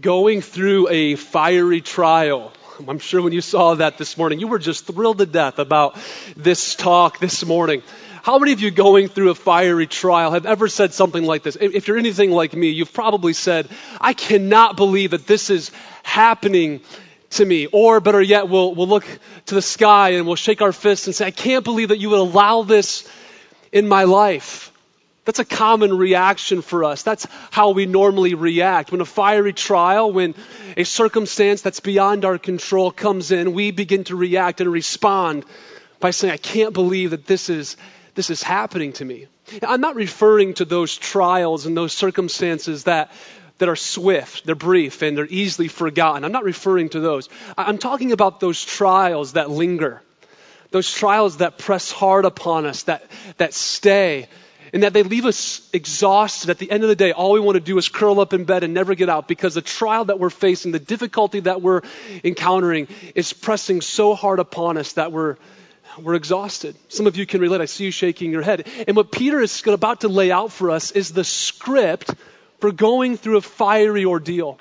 going through a fiery trial. I'm sure when you saw that this morning, you were just thrilled to death about this talk this morning. How many of you going through a fiery trial have ever said something like this? If you're anything like me, you've probably said, I cannot believe that this is happening to me. Or better yet, we'll, we'll look to the sky and we'll shake our fists and say, I can't believe that you would allow this in my life. That's a common reaction for us. That's how we normally react. When a fiery trial, when a circumstance that's beyond our control comes in, we begin to react and respond by saying, I can't believe that this is, this is happening to me. I'm not referring to those trials and those circumstances that, that are swift, they're brief, and they're easily forgotten. I'm not referring to those. I'm talking about those trials that linger, those trials that press hard upon us, that, that stay and that they leave us exhausted. At the end of the day, all we want to do is curl up in bed and never get out because the trial that we're facing, the difficulty that we're encountering, is pressing so hard upon us that we're, we're exhausted. Some of you can relate. I see you shaking your head. And what Peter is about to lay out for us is the script for going through a fiery ordeal.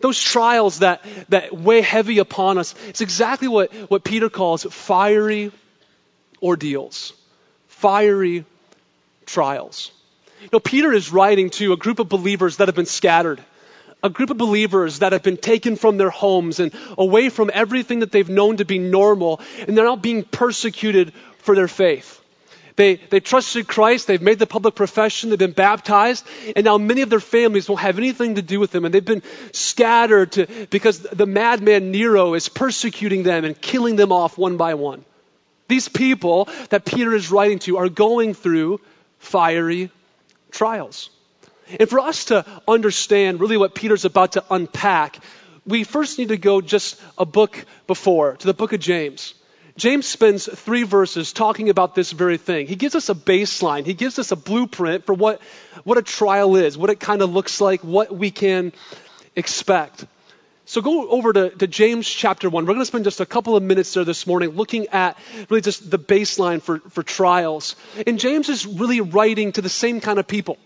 Those trials that, that weigh heavy upon us, it's exactly what, what Peter calls fiery ordeals. Fiery trials. You know, Peter is writing to a group of believers that have been scattered, a group of believers that have been taken from their homes and away from everything that they've known to be normal, and they're now being persecuted for their faith. They, they trusted Christ, they've made the public profession, they've been baptized, and now many of their families won't have anything to do with them, and they've been scattered to, because the madman Nero is persecuting them and killing them off one by one. These people that Peter is writing to are going through fiery trials. And for us to understand really what Peter's about to unpack, we first need to go just a book before, to the book of James. James spends three verses talking about this very thing. He gives us a baseline, he gives us a blueprint for what, what a trial is, what it kind of looks like, what we can expect. So go over to, to, James chapter 1. We're going to spend just a couple of minutes there this morning looking at really just the baseline for, for trials. And James is really writing to the same kind of people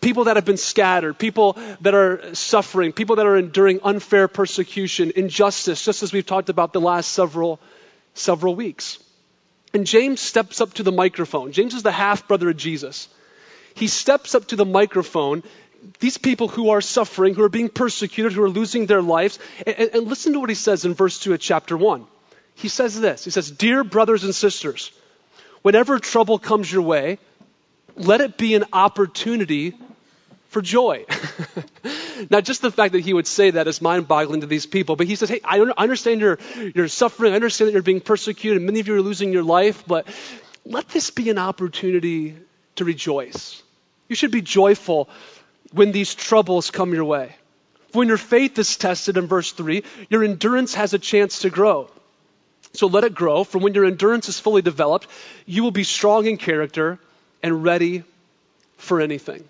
people that have been scattered, people that are suffering, people that are enduring unfair persecution, injustice, just as we've talked about the last several, several weeks. And James steps up to the microphone. James is the half brother of Jesus. He steps up to the microphone these people who are suffering, who are being persecuted, who are losing their lives. And, and, listen to what he says in verse 2 of chapter 1. He says this He says, Dear brothers and sisters, whenever trouble comes your way, let it be an opportunity for joy. now, just the fact that he would say that is mind boggling to these people. But he says, Hey, I understand you're, you're suffering. I understand that you're being persecuted. Many of you are losing your life. But let this be an opportunity to rejoice. You should be joyful when these troubles come your way. When your faith is tested in verse 3, your endurance has a chance to grow. So let it grow, for when your endurance is fully developed, you will be strong in character and ready for anything.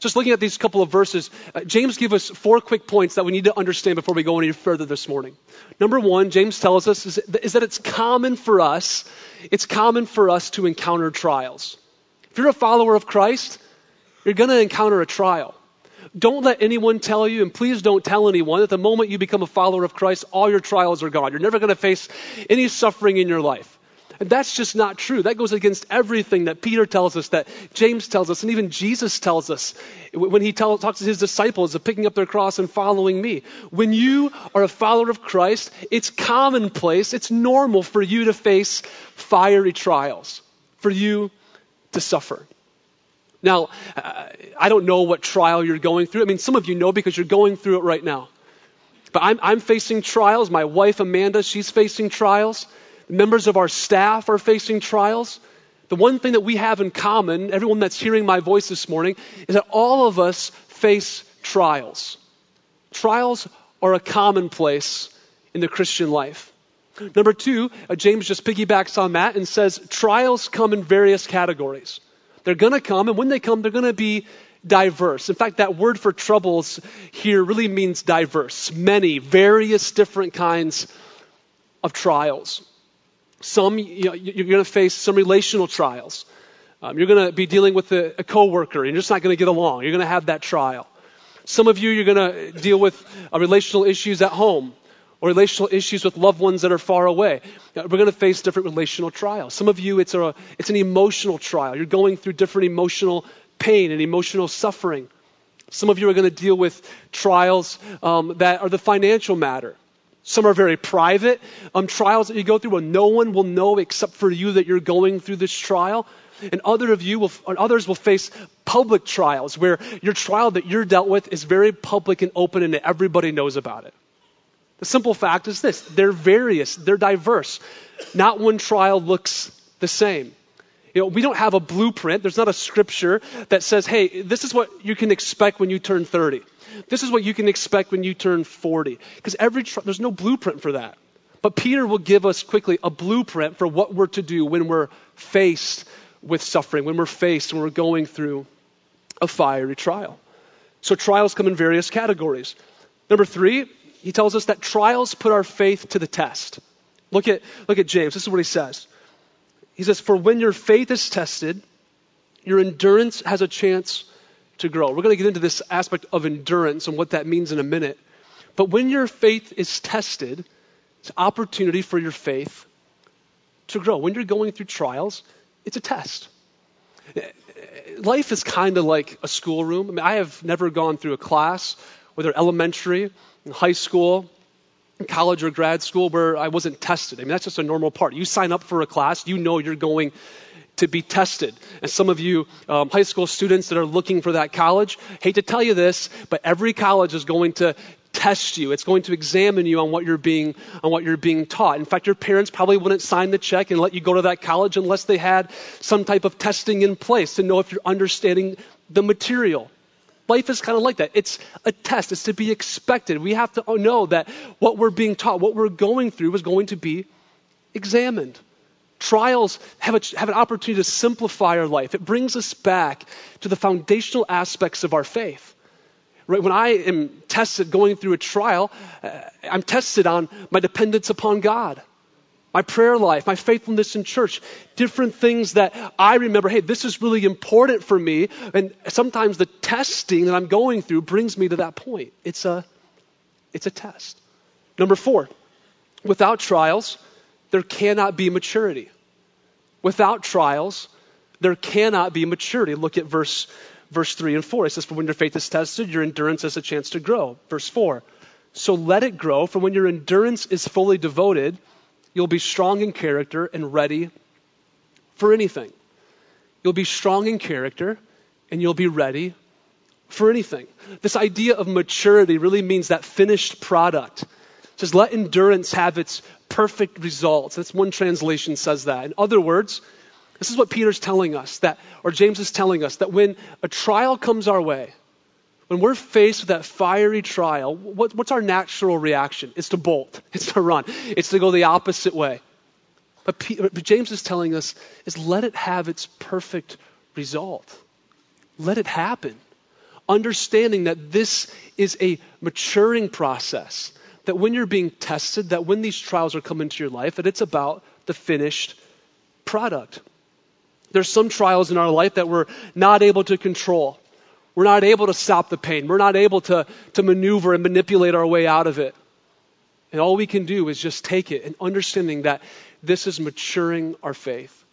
Just looking at these couple of verses, uh, James gives us four quick points that we need to understand before we go any further this morning. Number one, James tells us is, is that it's common for us, it's common for us to encounter trials. If you're a follower of Christ, you're going to encounter a trial. Don't let anyone tell you, and please don't tell anyone, that the moment you become a follower of Christ, all your trials are gone. You're never going to face any suffering in your life. And that's just not true. That goes against everything that Peter tells us, that James tells us, and even Jesus tells us when he tell, talks to his disciples of picking up their cross and following me. When you are a follower of Christ, it's commonplace, it's normal for you to face fiery trials, for you to suffer. Now, uh, I don't know what trial you're going through. I mean, some of you know because you're going through it right now. But I'm, I'm facing trials. My wife, Amanda, she's facing trials. Members of our staff are facing trials. The one thing that we have in common, everyone that's hearing my voice this morning, is that all of us face trials. Trials are a commonplace in the Christian life. Number two, uh, James just piggybacks on that and says trials come in various categories. They're going to come, and when they come, they're going to be diverse. In fact, that word for troubles here really means diverse. Many, various different kinds of trials. Some, you know, you're going to face some relational trials. Um, you're going to be dealing with a, a coworker, and you're just not going to get along. You're going to have that trial. Some of you, you're going to deal with uh, relational issues at home or relational issues with loved ones that are far away. Uh, we're going to face different relational trials. Some of you, it's, a, it's an emotional trial. You're going through different emotional pain and emotional suffering. Some of you are going to deal with trials um, that are the financial matter. Some are very private um, trials that you go through where no one will know except for you that you're going through this trial. And other of you will, others will face public trials where your trial that you're dealt with is very public and open and everybody knows about it. The simple fact is this they're various, they're diverse. Not one trial looks the same. You know, we don't have a blueprint. There's not a scripture that says, hey, this is what you can expect when you turn 30. This is what you can expect when you turn 40. Because every tri- there's no blueprint for that. But Peter will give us quickly a blueprint for what we're to do when we're faced with suffering, when we're faced, when we're going through a fiery trial. So trials come in various categories. Number three, he tells us that trials put our faith to the test. Look at, look at James. This is what he says. He says, For when your faith is tested, your endurance has a chance to grow. We're going to get into this aspect of endurance and what that means in a minute. But when your faith is tested, it's an opportunity for your faith to grow. When you're going through trials, it's a test. Life is kind of like a schoolroom. I mean, I have never gone through a class, whether elementary, high school, college or grad school, where I wasn't tested. I mean, that's just a normal part. You sign up for a class, you know you're going to be tested. And some of you um, high school students that are looking for that college, hate to tell you this, but every college is going to test you. It's going to examine you on what you're being on what you're being taught. In fact, your parents probably wouldn't sign the check and let you go to that college unless they had some type of testing in place to know if you're understanding the material. Life is kind of like that. It's a test. It's to be expected. We have to know that what we're being taught, what we're going through is going to be examined. Trials have, a, have an opportunity to simplify our life. It brings us back to the foundational aspects of our faith. Right? When I am tested going through a trial, uh, I'm tested on my dependence upon God, my prayer life, my faithfulness in church, different things that I remember, hey, this is really important for me. And sometimes the testing that I'm going through brings me to that point. It's a, it's a test. Number four, without trials, there cannot be maturity. Without trials, there cannot be maturity. Look at verse verse 3 and 4. It says, For when your faith is tested, your endurance has a chance to grow. Verse 4. So let it grow, for when your endurance is fully devoted, you'll be strong in character and ready for anything. You'll be strong in character and you'll be ready for anything. This idea of maturity really means that finished product. It says, let endurance have its perfect results. That's one translation says that. In other words, this is what Peter's telling us that, or James is telling us, that when a trial comes our way, when we're faced with that fiery trial, what, what's our natural reaction? It's to bolt, it's to run, it's to go the opposite way. But, P, but James is telling us is let it have its perfect result. Let it happen. Understanding that this is a maturing process. That when you're being tested, that when these trials are coming to your life, that it's about the finished product. There's some trials in our life that we're not able to control. We're not able to stop the pain. We're not able to, to maneuver and manipulate our way out of it. And all we can do is just take it and understanding that this is maturing our faith.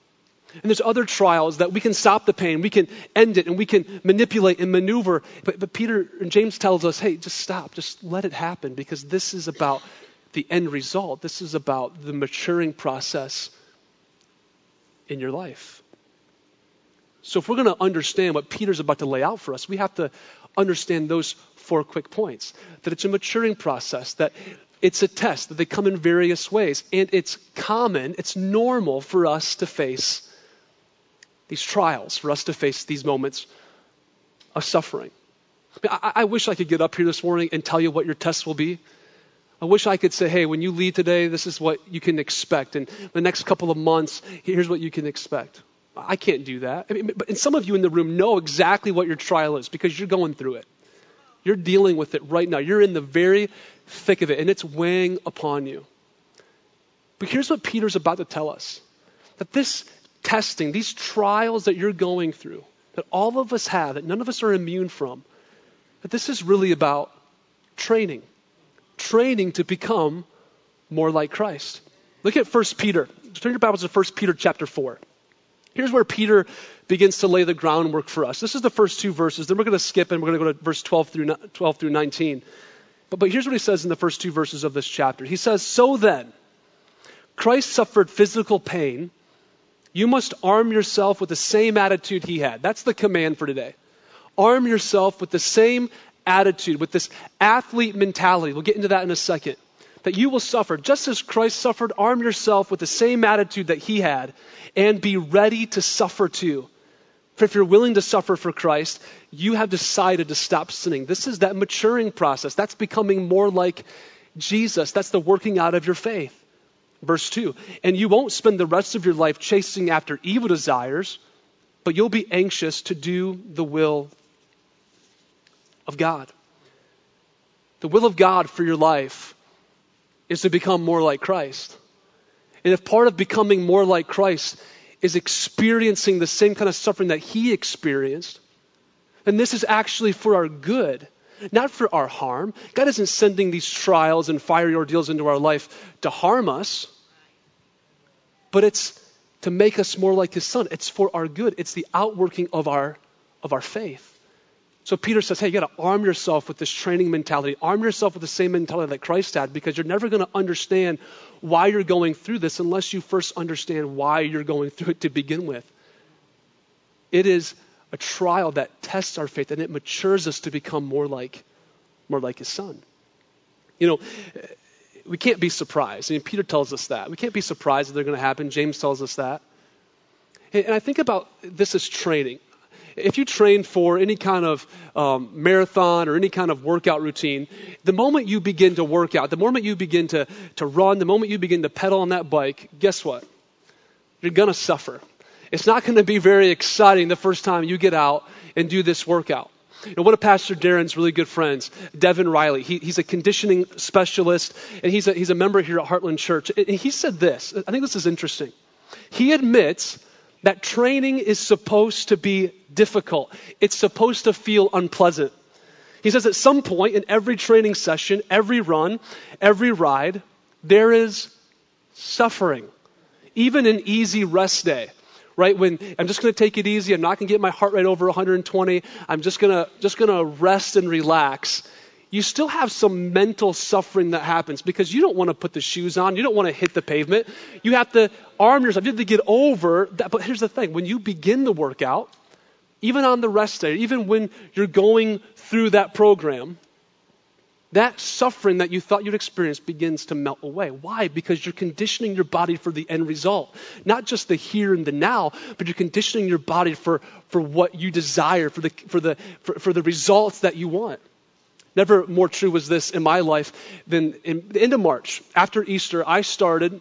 And there's other trials that we can stop the pain, we can end it, and we can manipulate and maneuver. But, but Peter and James tells us, hey, just stop, just let it happen, because this is about the end result. This is about the maturing process in your life. So, if we're going to understand what Peter's about to lay out for us, we have to understand those four quick points that it's a maturing process, that it's a test, that they come in various ways, and it's common, it's normal for us to face these trials, for us to face these moments of suffering. I, I wish I could get up here this morning and tell you what your test will be. I wish I could say, hey, when you leave today, this is what you can expect. And the next couple of months, here's what you can expect. I can't do that. I mean, but, and some of you in the room know exactly what your trial is because you're going through it. You're dealing with it right now. You're in the very thick of it, and it's weighing upon you. But here's what Peter's about to tell us that this testing, these trials that you're going through, that all of us have, that none of us are immune from, that this is really about training, training to become more like Christ. Look at 1 Peter. Turn your Bibles to 1 Peter chapter 4. Here's where Peter begins to lay the groundwork for us. This is the first two verses. Then we're going to skip and we're going to go to verse 12 through, 12 through 19. But, but here's what he says in the first two verses of this chapter. He says, So then, Christ suffered physical pain. You must arm yourself with the same attitude he had. That's the command for today. Arm yourself with the same attitude, with this athlete mentality. We'll get into that in a second that you will suffer. Just as Christ suffered, arm yourself with the same attitude that he had and be ready to suffer too. For if you're willing to suffer for Christ, you have decided to stop sinning. This is that maturing process. That's becoming more like Jesus. That's the working out of your faith. Verse 2 And you won't spend the rest of your life chasing after evil desires, but you'll be anxious to do the will of God. The will of God for your life is to become more like Christ. And if part of becoming more like Christ is experiencing the same kind of suffering that he experienced, then this is actually for our good, not for our harm. God isn't sending these trials and fiery ordeals into our life to harm us, but it's to make us more like his son. It's for our good. It's the outworking of our of our faith. So Peter says, hey, you got to arm yourself with this training mentality. Arm yourself with the same mentality that Christ had because you're never going to understand why you're going through this unless you first understand why you're going through it to begin with. It is a trial that tests our faith and it matures us to become more like more like his son. You know, we can't be surprised. I mean, Peter tells us that. We can't be surprised that they're going to happen. James tells us that. And I think about this as training if you train for any kind of um, marathon or any kind of workout routine, the moment you begin to work out, the moment you begin to, to run, the moment you begin to pedal on that bike, guess what? You're going to suffer. It's not going to be very exciting the first time you get out and do this workout. You know, one of Pastor Darren's really good friends, Devin Riley, he, he's a conditioning specialist, and he's a, he's a member here at Heartland Church. And he said this, I think this is interesting. He admits that training is supposed to be difficult, it's supposed to feel unpleasant. He says at some point in every training session, every run, every ride, there is suffering. Even an easy rest day, right? When I'm just going to take it easy, I'm not going to get my heart rate over 120, I'm just going to just going to rest and relax you still have some mental suffering that happens because you don't want to put the shoes on. You don't want to hit the pavement. You have to arm yourself. You have to get over that. But here's the thing when you begin the workout, even on the rest day, even when you're going through that program, that suffering that you thought you'd experience begins to melt away. Why? Because you're conditioning your body for the end result. Not just the here and the now, but you're conditioning your body for, for what you desire, for the, for, the, for, for the results that you want. Never more true was this in my life than in the end of March. After Easter, I started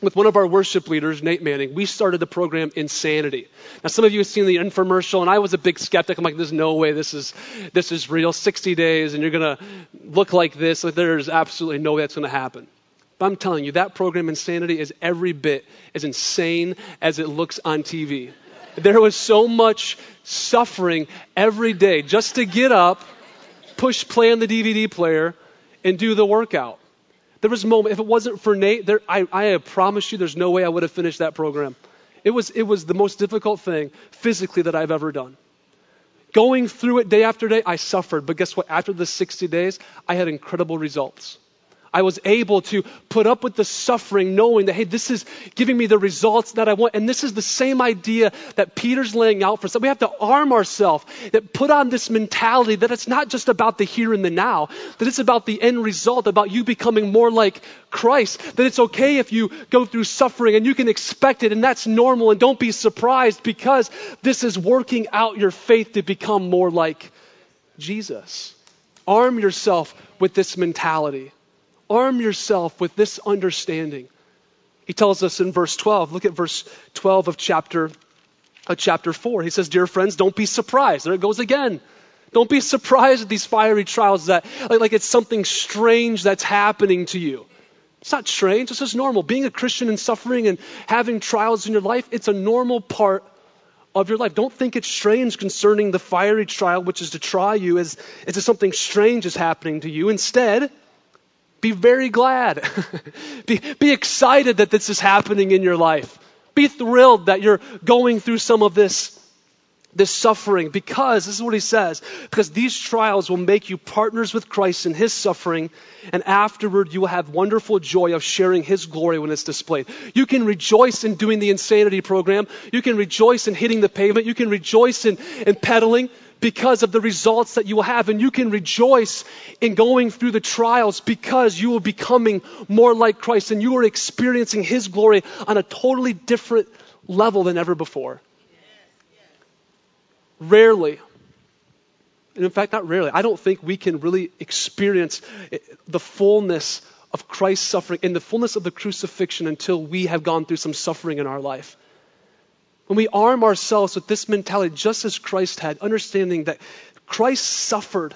with one of our worship leaders, Nate Manning, we started the program Insanity. Now, some of you have seen the infomercial, and I was a big skeptic. I'm like, there's no way this is this is real. 60 days, and you're gonna look like this. Like, there's absolutely no way that's gonna happen. But I'm telling you, that program Insanity is every bit as insane as it looks on TV. There was so much suffering every day just to get up push play on the DVD player and do the workout. There was a moment, if it wasn't for Nate, there, I, I promise you there's no way I would have finished that program. It was, it was the most difficult thing physically that I've ever done. Going through it day after day, I suffered. But guess what? After the 60 days, I had incredible results. I was able to put up with the suffering knowing that, hey, this is giving me the results that I want. And this is the same idea that Peter's laying out for us. That we have to arm ourselves, that put on this mentality that it's not just about the here and the now, that it's about the end result, about you becoming more like Christ. That it's okay if you go through suffering and you can expect it and that's normal and don't be surprised because this is working out your faith to become more like Jesus. Arm yourself with this mentality. Arm yourself with this understanding. He tells us in verse 12, look at verse 12 of chapter, uh, chapter 4. He says, Dear friends, don't be surprised. There it goes again. Don't be surprised at these fiery trials that, like, like it's something strange that's happening to you. It's not strange, it's just normal. Being a Christian and suffering and having trials in your life, it's a normal part of your life. Don't think it's strange concerning the fiery trial, which is to try you, as, as if something strange is happening to you. Instead, be very glad. be, be excited that this is happening in your life. Be thrilled that you're going through some of this this suffering because, this is what he says, because these trials will make you partners with Christ in his suffering, and afterward you will have wonderful joy of sharing his glory when it's displayed. You can rejoice in doing the insanity program. You can rejoice in hitting the pavement. You can rejoice in, in pedaling because of the results that you will have. And you can rejoice in going through the trials because you will be becoming more like Christ and you are experiencing his glory on a totally different level than ever before. Rarely, and in fact, not rarely, I don't think we can really experience the fullness of Christ's suffering in the fullness of the crucifixion until we have gone through some suffering in our life. When we arm ourselves with this mentality, just as Christ had, understanding that Christ suffered,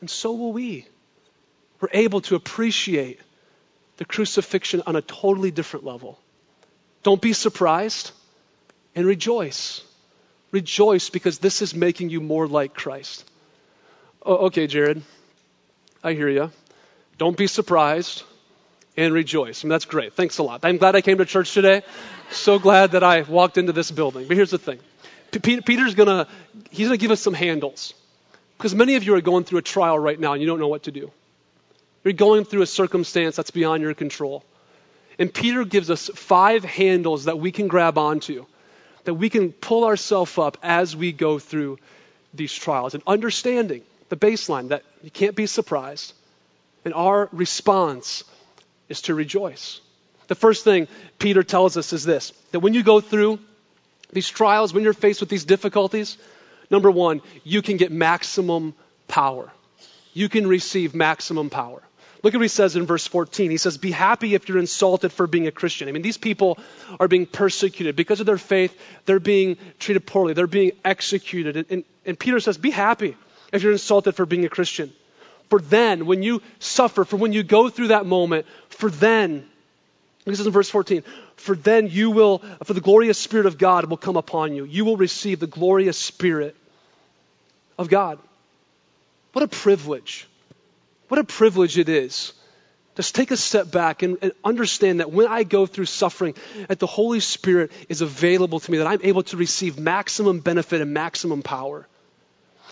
and so will we, we're able to appreciate the crucifixion on a totally different level. Don't be surprised and rejoice. Rejoice because this is making you more like Christ. Oh, okay, Jared, I hear you. Don't be surprised and rejoice. That's great. Thanks a lot. I'm glad I came to church today. So glad that I walked into this building. But here's the thing Peter's going to he's going to give us some handles. Because many of you are going through a trial right now and you don't know what to do. You're going through a circumstance that's beyond your control. And Peter gives us five handles that we can grab onto that we can pull ourselves up as we go through these trials and understanding the baseline that you can't be surprised. And our response is to rejoice. The first thing Peter tells us is this that when you go through these trials, when you're faced with these difficulties, number one, you can get maximum power. You can receive maximum power. Look at what he says in verse 14. He says, Be happy if you're insulted for being a Christian. I mean, these people are being persecuted. Because of their faith, they're being treated poorly, they're being executed. And, and, and Peter says, Be happy if you're insulted for being a Christian. For then, when you suffer, for when you go through that moment, for then, this is in verse 14, for then you will, for the glorious Spirit of God will come upon you. You will receive the glorious Spirit of God. What a privilege what a privilege it is. Just take a step back and, and, understand that when I go through suffering, that the Holy Spirit is available to me, that I'm able to receive maximum benefit and maximum power.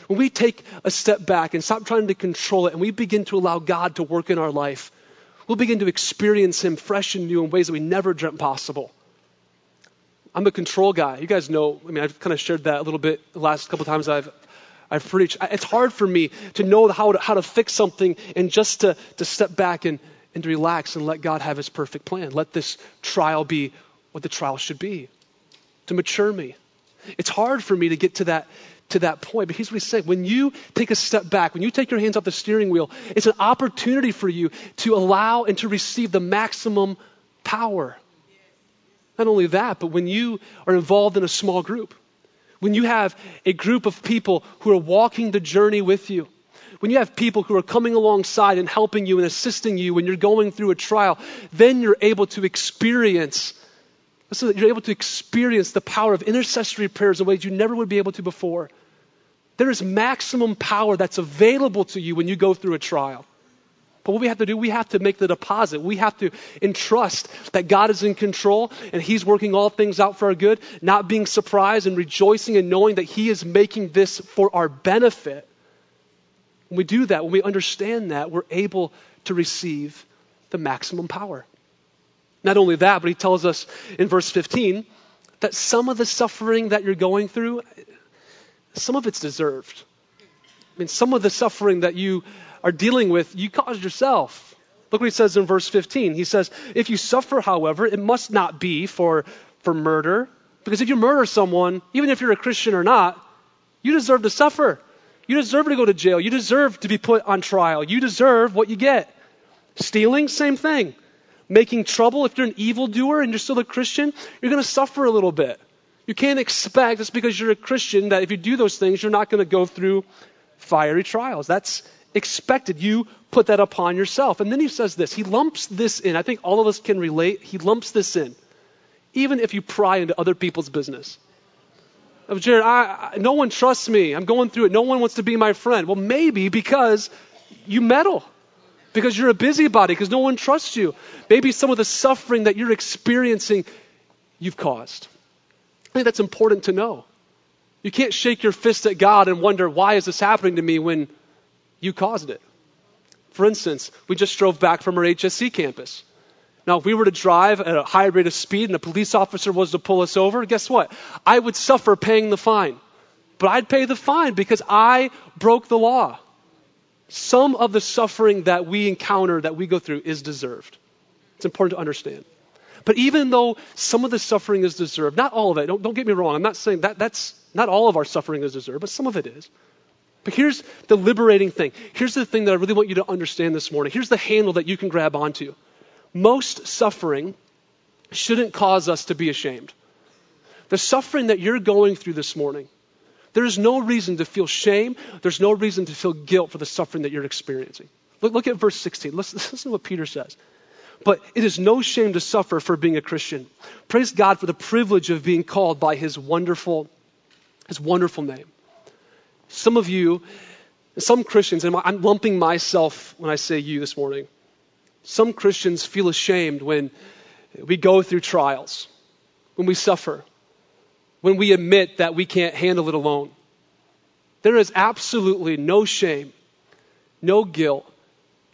When we take a step back and stop trying to control it and we begin to allow God to work in our life, we'll begin to experience Him fresh and new in ways that we never dreamt possible. I'm a control guy. You guys know, I mean, I've kind of shared that a little bit the last couple times I've I've preached. It's hard for me to know how to, how to fix something and just to, to step back and, and to relax and let God have his perfect plan. Let this trial be what the trial should be to mature me. It's hard for me to get to that to that point. But here's what he's saying. When you take a step back, when you take your hands off the steering wheel, it's an opportunity for you to allow and to receive the maximum power. Not only that, but when you are involved in a small group, when you have a group of people who are walking the journey with you, when you have people who are coming alongside and helping you and assisting you when you're going through a trial, then you're able to experience so that you're able to experience the power of intercessory prayers in ways you never would be able to before. There is maximum power that's available to you when you go through a trial. But what we have to do, we have to make the deposit. We have to entrust that God is in control and He's working all things out for our good, not being surprised and rejoicing and knowing that He is making this for our benefit. When we do that, when we understand that, we're able to receive the maximum power. Not only that, but He tells us in verse 15 that some of the suffering that you're going through, some of it's deserved. I mean, some of the suffering that you are dealing with, you caused yourself. Look what he says in verse 15. He says, If you suffer, however, it must not be for, for murder. Because if you murder someone, even if you're a Christian or not, you deserve to suffer. You deserve to go to jail. You deserve to be put on trial. You deserve what you get. Stealing, same thing. Making trouble, if you're an evildoer and you're still a Christian, you're going to suffer a little bit. You can't expect just because you're a Christian that if you do those things, you're not going to go through fiery trials. That's expected. You put that upon yourself. And then he says this. He lumps this in. I think all of us can relate. He lumps this in. Even if you pry into other people's business. Oh, Jared, I, I, no one trusts me. I'm going through it. No one wants to be my friend. Well, maybe because you meddle, because you're a busybody, because no one trusts you. Maybe some of the suffering that you're experiencing, you've caused. I think that's important to know. You can't shake your fist at God and wonder, why is this happening to me when you caused it? For instance, we just drove back from our HSC campus. Now, if we were to drive at a high rate of speed and a police officer was to pull us over, guess what? I would suffer paying the fine. But I'd pay the fine because I broke the law. Some of the suffering that we encounter, that we go through, is deserved. It's important to understand. But even though some of the suffering is deserved, not all of it, don't, don't get me wrong, I'm not saying that that's not all of our suffering is deserved, but some of it is. But here's the liberating thing. Here's the thing that I really want you to understand this morning. Here's the handle that you can grab onto most suffering shouldn't cause us to be ashamed. The suffering that you're going through this morning, there is no reason to feel shame. There's no reason to feel guilt for the suffering that you're experiencing. Look, look at verse 16. Listen, listen to what Peter says. But it is no shame to suffer for being a Christian. Praise God for the privilege of being called by his wonderful, his wonderful name. Some of you, some Christians, and I'm lumping myself when I say you this morning, some Christians feel ashamed when we go through trials, when we suffer, when we admit that we can't handle it alone. There is absolutely no shame, no guilt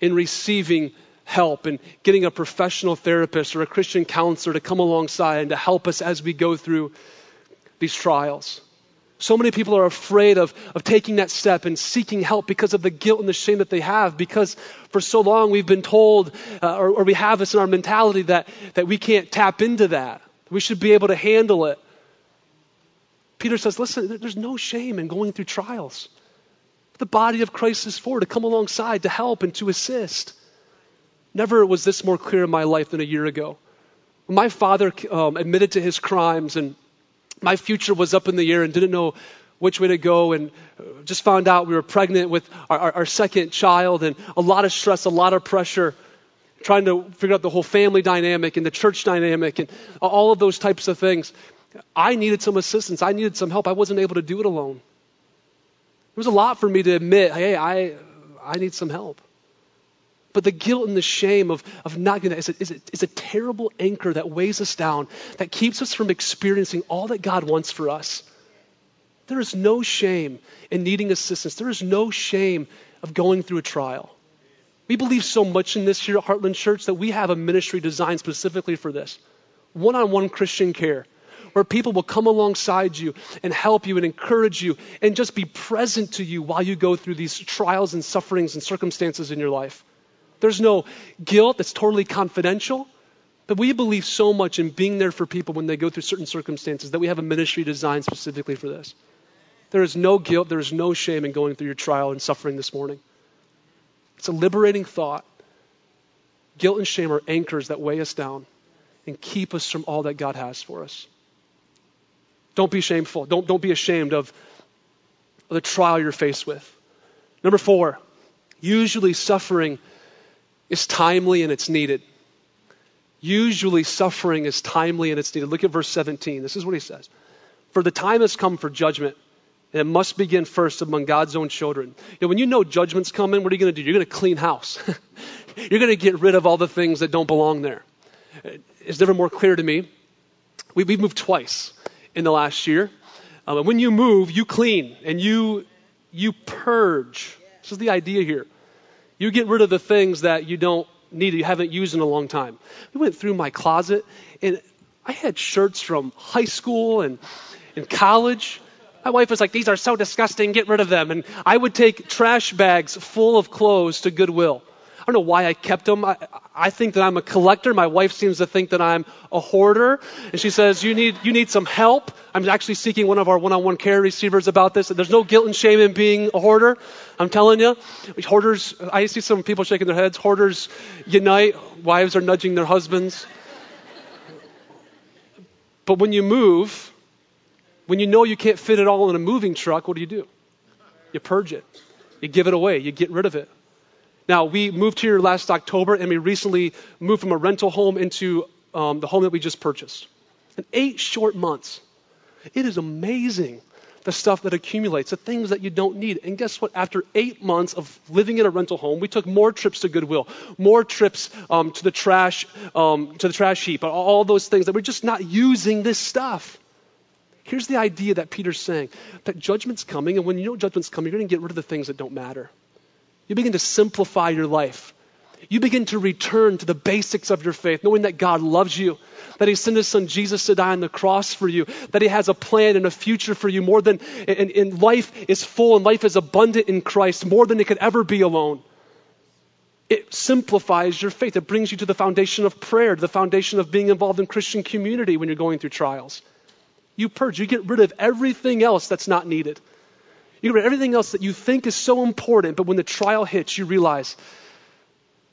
in receiving help and getting a professional therapist or a Christian counselor to come alongside and to help us as we go through these trials. So many people are afraid of, of taking that step and seeking help because of the guilt and the shame that they have, because for so long we've been told, uh, or, or we have this in our mentality, that, that we can't tap into that. We should be able to handle it. Peter says, listen, there's no shame in going through trials. The body of Christ is for to come alongside, to help, and to assist. Never was this more clear in my life than a year ago. My father um, admitted to his crimes and my future was up in the air and didn't know which way to go and just found out we were pregnant with our, our, our, second child and a lot of stress, a lot of pressure, trying to figure out the whole family dynamic and the church dynamic and all of those types of things. I needed some assistance. I needed some help. I wasn't able to do it alone. It was a lot for me to admit, hey, I, I need some help. But the guilt and the shame of, of not getting that is a, is, a, is a terrible anchor that weighs us down, that keeps us from experiencing all that God wants for us. There is no shame in needing assistance. There is no shame of going through a trial. We believe so much in this here at Heartland Church that we have a ministry designed specifically for this one on one Christian care, where people will come alongside you and help you and encourage you and just be present to you while you go through these trials and sufferings and circumstances in your life. There's no guilt that's totally confidential. But we believe so much in being there for people when they go through certain circumstances that we have a ministry designed specifically for this. There is no guilt, there is no shame in going through your trial and suffering this morning. It's a liberating thought. Guilt and shame are anchors that weigh us down and keep us from all that God has for us. Don't be shameful. Don't, don't be ashamed of the trial you're faced with. Number four, usually suffering is timely and it's needed. Usually, suffering is timely and it's needed. Look at verse 17. This is what he says For the time has come for judgment, and it must begin first among God's own children. You know, when you know judgment's coming, what are you going to do? You're going to clean house. You're going to get rid of all the things that don't belong there. It's never more clear to me. We, have moved twice in the last year. Um, and when you move, you clean and you, you purge. This is the idea here. You get rid of the things that you don't need, you haven't used in a long time. We went through my closet, and I had shirts from high school and, and college. My wife was like, These are so disgusting, get rid of them. And I would take trash bags full of clothes to Goodwill. I don't know why I kept them. I, I think that I'm a collector. My wife seems to think that I'm a hoarder. And she says, you need, you need some help. I'm actually seeking one of our one-on-one care receivers about this. There's no guilt and shame in being a hoarder. I'm telling you. Hoarders, I see some people shaking their heads. Hoarders unite. Wives are nudging their husbands. But when you move, when you know you can't fit it all in a moving truck, what do you do? You purge it. You give it away. You get rid of it. Now, we moved here last October, and we recently moved from a rental home into um, the home that we just purchased. In eight short months. It is amazing the stuff that accumulates, the things that you don't need. And guess what? After eight months of living in a rental home, we took more trips to Goodwill, more trips um, to the trash, um, to the trash heap, all those things that we're just not using this stuff. Here's the idea that Peter's saying that judgment's coming, and when you know judgment's coming, you're going to get rid of the things that don't matter. You begin to simplify your life. You begin to return to the basics of your faith, knowing that God loves you, that He sent His Son Jesus to die on the cross for you, that He has a plan and a future for you more than, and, and life is full and life is abundant in Christ, more than it could ever be alone. It simplifies your faith. It brings you to the foundation of prayer, to the foundation of being involved in Christian community when you're going through trials. You purge, you get rid of everything else that's not needed. You get rid of everything else that you think is so important, but when the trial hits, you realize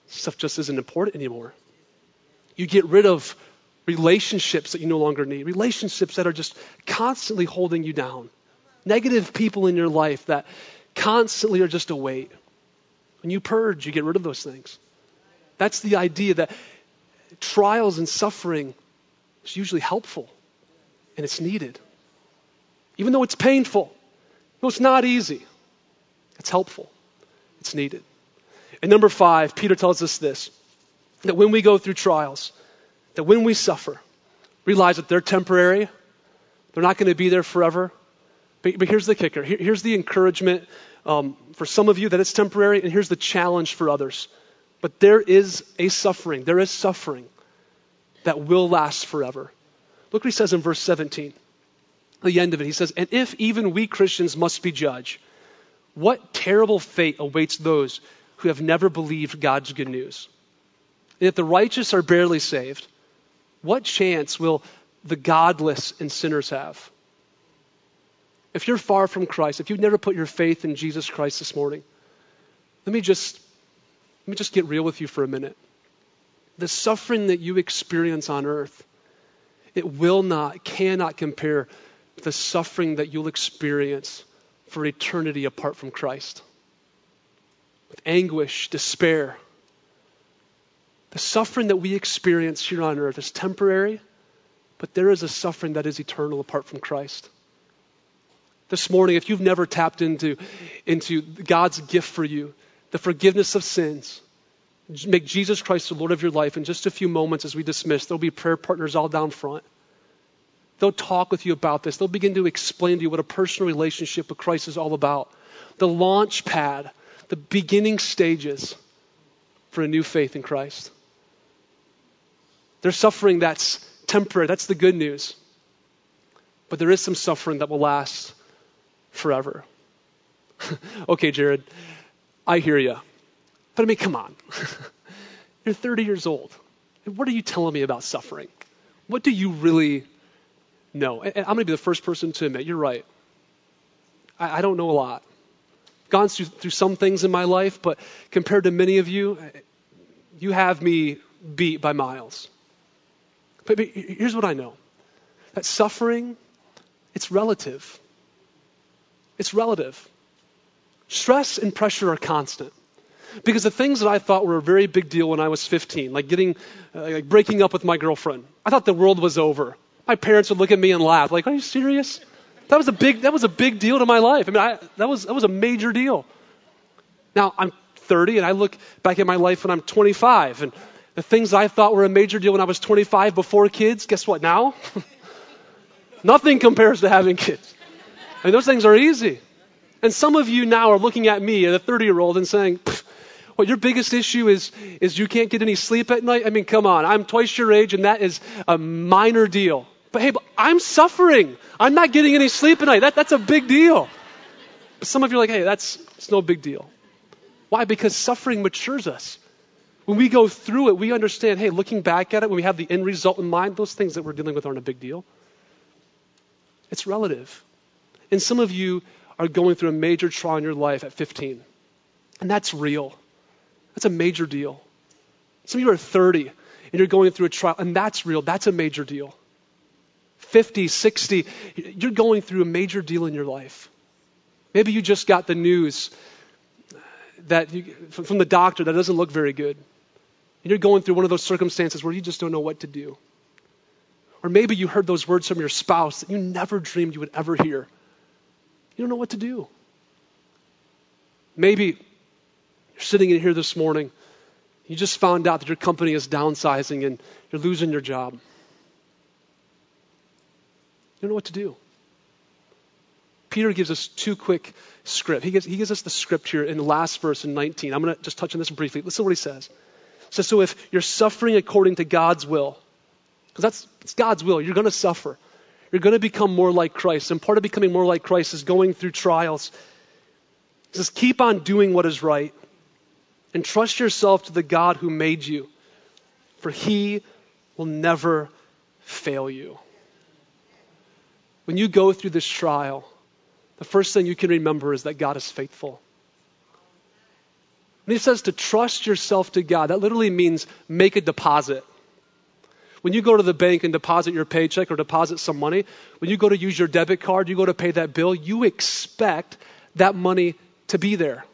stuff just isn't important anymore. You get rid of relationships that you no longer need, relationships that are just constantly holding you down, negative people in your life that constantly are just a weight. When you purge, you get rid of those things. That's the idea that trials and suffering is usually helpful and it's needed. Even though it's painful, though it's not easy, it's helpful, it's needed. And number five, Peter tells us this that when we go through trials, that when we suffer, realize that they're temporary, they're not going to be there forever. But, but here's the kicker Here, here's the encouragement um, for some of you that it's temporary, and here's the challenge for others. But there is a suffering, there is suffering that will last forever. Look what he says in verse 17, the end of it. He says, And if even we Christians must be judged, what terrible fate awaits those who have never believed God's good news. And if the righteous are barely saved, what chance will the godless and sinners have? If you're far from Christ, if you've never put your faith in Jesus Christ this morning, let me just let me just get real with you for a minute. The suffering that you experience on earth, it will not, cannot compare the suffering that you'll experience for eternity apart from Christ with anguish, despair. The suffering that we experience here on earth is temporary, but there is a suffering that is eternal apart from Christ. This morning, if you've never tapped into, into God's gift for you, the forgiveness of sins, make Jesus Christ the Lord of your life, in just a few moments as we dismiss, there'll be prayer partners all down front. They'll talk with you about this. They'll begin to explain to you what a personal relationship with Christ is all about. The launch pad the beginning stages for a new faith in Christ. There's suffering that's temporary, that's the good news. But there is some suffering that will last forever. okay, Jared, I hear you. But I mean, come on. You're 30 years old. What are you telling me about suffering? What do you really know? And I'm going to be the first person to admit, you're right. I, I don't know a lot gone through, through some things in my life, but compared to many of you, you have me beat by miles. But, but here's what I know that suffering, it's relative. It's relative. Stress and pressure are constant. Because the things that I thought were a very big deal when I was 15, like getting, uh, like breaking up with my girlfriend, I thought the world was over. My parents would look at me and laugh, like, "Are you serious?" That was a big, that was a big deal to my life. I mean, I, that, was, that was a major deal. Now, I'm 30 and I look back at my life when I'm 25 and the things I thought were a major deal when I was 25 before kids, guess what now? Nothing compares to having kids. I mean, those things are easy. And some of you now are looking at me, at a 30 year old, and saying, what your biggest issue is is you can't get any sleep at night? I mean, come on. I'm twice your age, and that is a minor deal. But hey, I'm suffering. I'm not getting any sleep at night. That, that's a big deal. But some of you are like, hey, that's it's no big deal. Why? Because suffering matures us. When we go through it, we understand, hey, looking back at it, when we have the end result in mind, those things that we're dealing with aren't a big deal. It's relative. And some of you are going through a major trial in your life at 15. And that's real. That's a major deal. Some of you are 30 and you're going through a trial, and that's real. That's a major deal. 50, 60, you're going through a major deal in your life. Maybe you just got the news that you, from the doctor that doesn't look very good. And you're going through one of those circumstances where you just don't know what to do. Or maybe you heard those words from your spouse that you never dreamed you would ever hear. You don't know what to do. Maybe you're sitting in here this morning. You just found out that your company is downsizing and you're losing your job. Don't know what to do. Peter gives us two quick script. He gives, he gives us the script here in the last verse in 19. I'm going to just touch on this briefly. Listen to what he says. He says, So if you're suffering according to God's will, because that's it's God's will, you're going to suffer. You're going to become more like Christ. And part of becoming more like Christ is going through trials. He says, Keep on doing what is right and trust yourself to the God who made you, for he will never fail you. When you go through this trial, the first thing you can remember is that God is faithful. When he says to trust yourself to God, that literally means make a deposit. When you go to the bank and deposit your paycheck or deposit some money, when you go to use your debit card, you go to pay that bill, you expect that money to be there.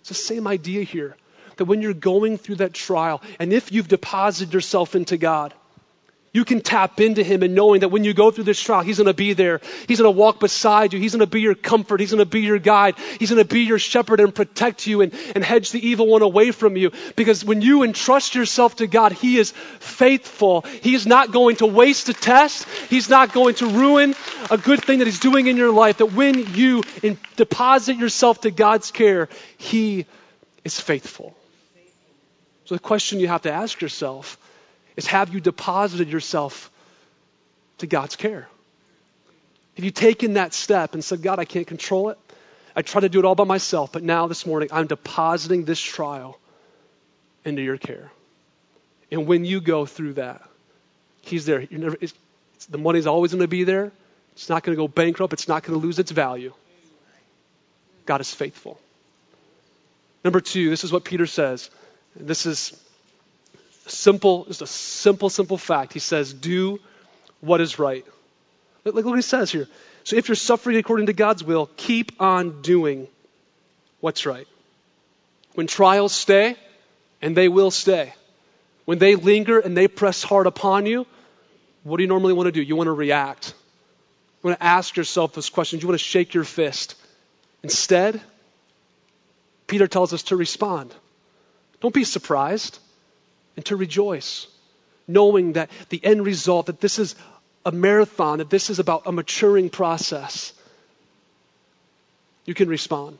It's the same idea here. That when you're going through that trial, and if you've deposited yourself into God, you can tap into him and knowing that when you go through this trial, he's going to be there. He's going to walk beside you. He's going to be your comfort. He's going to be your guide. He's going to be your shepherd and protect you and, and hedge the evil one away from you. Because when you entrust yourself to God, he is faithful. He is not going to waste a test. He's not going to ruin a good thing that he's doing in your life. That when you in, deposit yourself to God's care, he is faithful. So the question you have to ask yourself is have you deposited yourself to God's care? Have you taken that step and said, God, I can't control it? I try to do it all by myself, but now this morning I'm depositing this trial into your care. And when you go through that, He's there. Never, the money's always going to be there. It's not going to go bankrupt. It's not going to lose its value. God is faithful. Number two, this is what Peter says. This is Simple, just a simple, simple fact. He says, do what is right. Look, look what he says here. So if you're suffering according to God's will, keep on doing what's right. When trials stay, and they will stay, when they linger and they press hard upon you, what do you normally want to do? You want to react. You want to ask yourself those questions. You want to shake your fist. Instead, Peter tells us to respond. Don't be surprised and to rejoice, knowing that the end result, that this is a marathon, that this is about a maturing process. You can respond.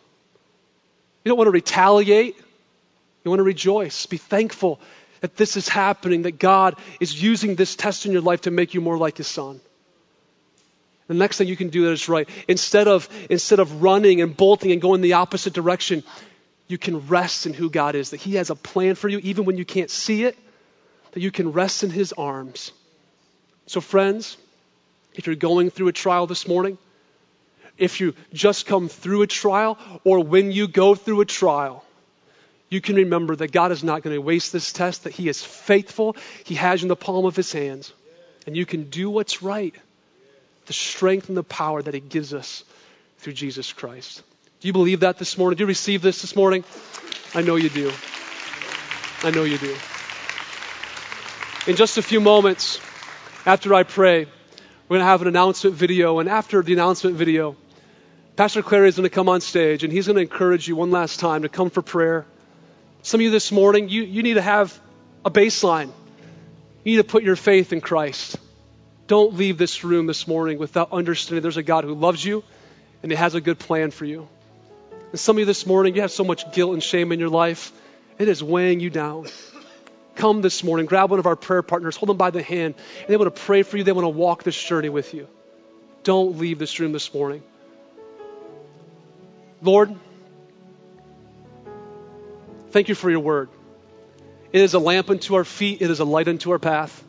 You don't want to retaliate. You want to rejoice. Be thankful that this is happening, that God is using this test in your life to make you more like His Son. The next thing you can do that is right. Instead of, instead of running and bolting and going the opposite direction, you can rest in who God is, that He has a plan for you, even when you can't see it, that you can rest in His arms. So, friends, if you're going through a trial this morning, if you just come through a trial, or when you go through a trial, you can remember that God is not going to waste this test, that He is faithful, He has you in the palm of His hands, and you can do what's right. The strength and the power that He gives us through Jesus Christ. Do you believe that this morning? Do you receive this this morning? I know you do. I know you do. In just a few moments after I pray, we're going to have an announcement video. And after the announcement video, Pastor Clary is going to come on stage and he's going to encourage you one last time to come for prayer. Some of you this morning, you, you need to have a baseline. You need to put your faith in Christ. Don't leave this room this morning without understanding there's a God who loves you and he has a good plan for you. And some of you this morning, you have so much guilt and shame in your life, it is weighing you down. Come this morning, grab one of our prayer partners, hold them by the hand, and they want to pray for you. They want to walk this journey with you. Don't leave this room this morning. Lord, thank you for your word. It is a lamp unto our feet, it is a light unto our path.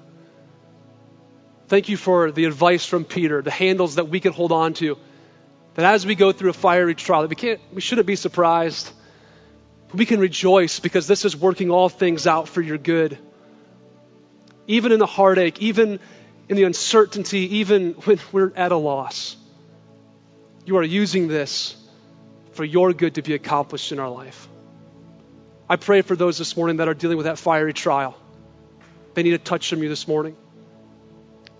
Thank you for the advice from Peter, the handles that we can hold on to that as we go through a fiery trial, we, can't, we shouldn't be surprised. We can rejoice because this is working all things out for your good. Even in the heartache, even in the uncertainty, even when we're at a loss, you are using this for your good to be accomplished in our life. I pray for those this morning that are dealing with that fiery trial. They need a touch from you this morning.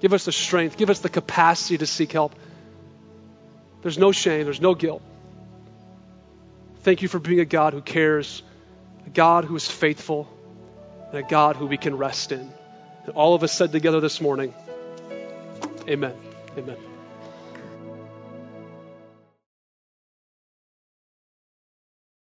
Give us the strength, give us the capacity to seek help. There's no shame, there's no guilt. Thank you for being a God who cares, a God who is faithful, and a God who we can rest in. And all of us said together this morning, Amen. Amen.